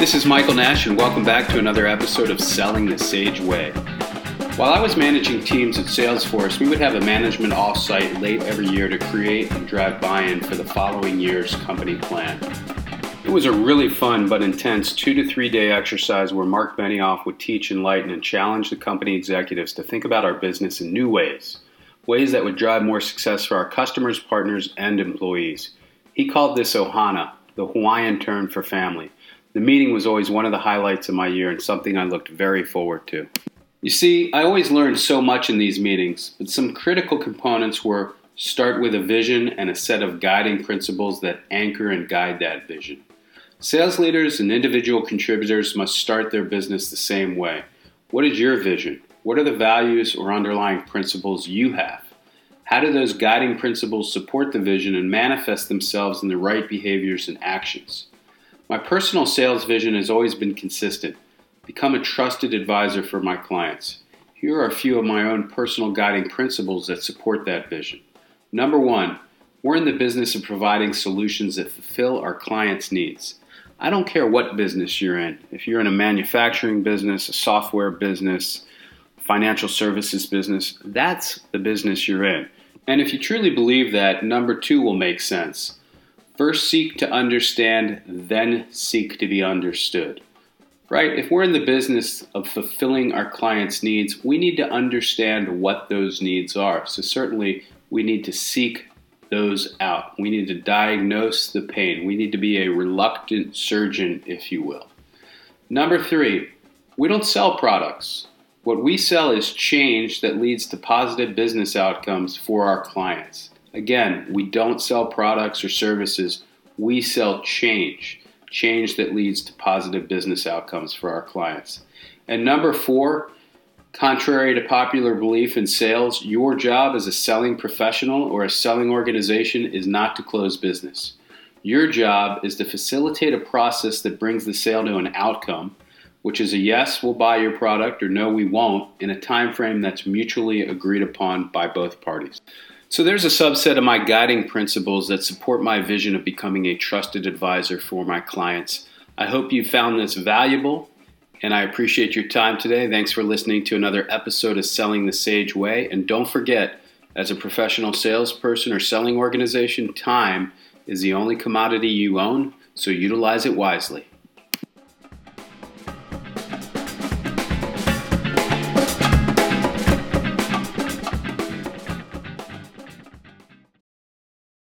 This is Michael Nash, and welcome back to another episode of Selling the Sage Way. While I was managing teams at Salesforce, we would have a management offsite late every year to create and drive buy in for the following year's company plan. It was a really fun but intense two to three day exercise where Marc Benioff would teach, enlighten, and challenge the company executives to think about our business in new ways, ways that would drive more success for our customers, partners, and employees. He called this Ohana, the Hawaiian term for family. The meeting was always one of the highlights of my year and something I looked very forward to. You see, I always learned so much in these meetings, but some critical components were start with a vision and a set of guiding principles that anchor and guide that vision. Sales leaders and individual contributors must start their business the same way. What is your vision? What are the values or underlying principles you have? How do those guiding principles support the vision and manifest themselves in the right behaviors and actions? My personal sales vision has always been consistent become a trusted advisor for my clients. Here are a few of my own personal guiding principles that support that vision. Number one, we're in the business of providing solutions that fulfill our clients' needs. I don't care what business you're in. If you're in a manufacturing business, a software business, financial services business, that's the business you're in. And if you truly believe that, number two will make sense. First seek to understand, then seek to be understood. Right? If we're in the business of fulfilling our clients' needs, we need to understand what those needs are. So, certainly, we need to seek those out. We need to diagnose the pain. We need to be a reluctant surgeon, if you will. Number three, we don't sell products. What we sell is change that leads to positive business outcomes for our clients. Again, we don't sell products or services, we sell change, change that leads to positive business outcomes for our clients. And number four, contrary to popular belief in sales, your job as a selling professional or a selling organization is not to close business. Your job is to facilitate a process that brings the sale to an outcome, which is a yes, we'll buy your product, or no, we won't, in a time frame that's mutually agreed upon by both parties. So there's a subset of my guiding principles that support my vision of becoming a trusted advisor for my clients. I hope you found this valuable and I appreciate your time today. Thanks for listening to another episode of Selling the Sage Way. And don't forget, as a professional salesperson or selling organization, time is the only commodity you own, so utilize it wisely.